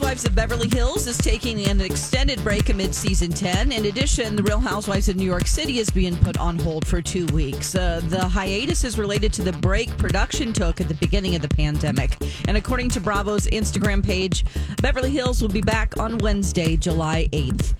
Housewives of Beverly Hills is taking an extended break amid season 10. In addition, The Real Housewives of New York City is being put on hold for two weeks. Uh, the hiatus is related to the break production took at the beginning of the pandemic. And according to Bravo's Instagram page, Beverly Hills will be back on Wednesday, July 8th.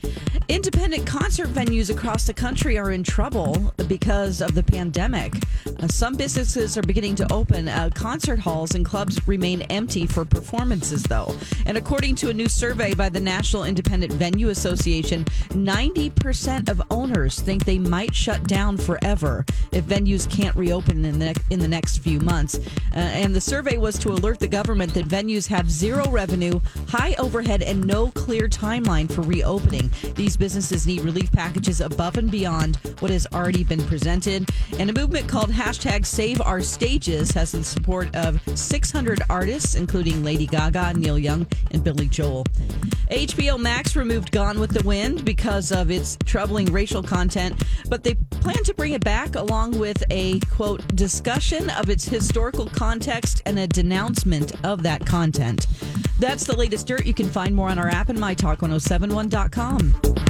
Independent concert venues across the country are in trouble because of the pandemic. Uh, some businesses are beginning to open. Uh, concert halls and clubs remain empty for performances, though. And according to a new survey by the National Independent Venue Association, 90% of owners think they might shut down forever if venues can't reopen in the, in the next few months. Uh, and the survey was to alert the government that venues have zero revenue, high overhead, and no clear timeline for reopening. These businesses need relief packages above and beyond what has already been presented. And a movement called hashtag Save Our Stages has the support of 600 artists, including Lady Gaga, Neil Young, and Billy Joel. HBO Max removed Gone with the Wind because of its troubling racial content, but they plan to bring it back along with a quote discussion of its historical context and a denouncement of that content. That's the latest dirt. You can find more on our app and mytalk1071.com.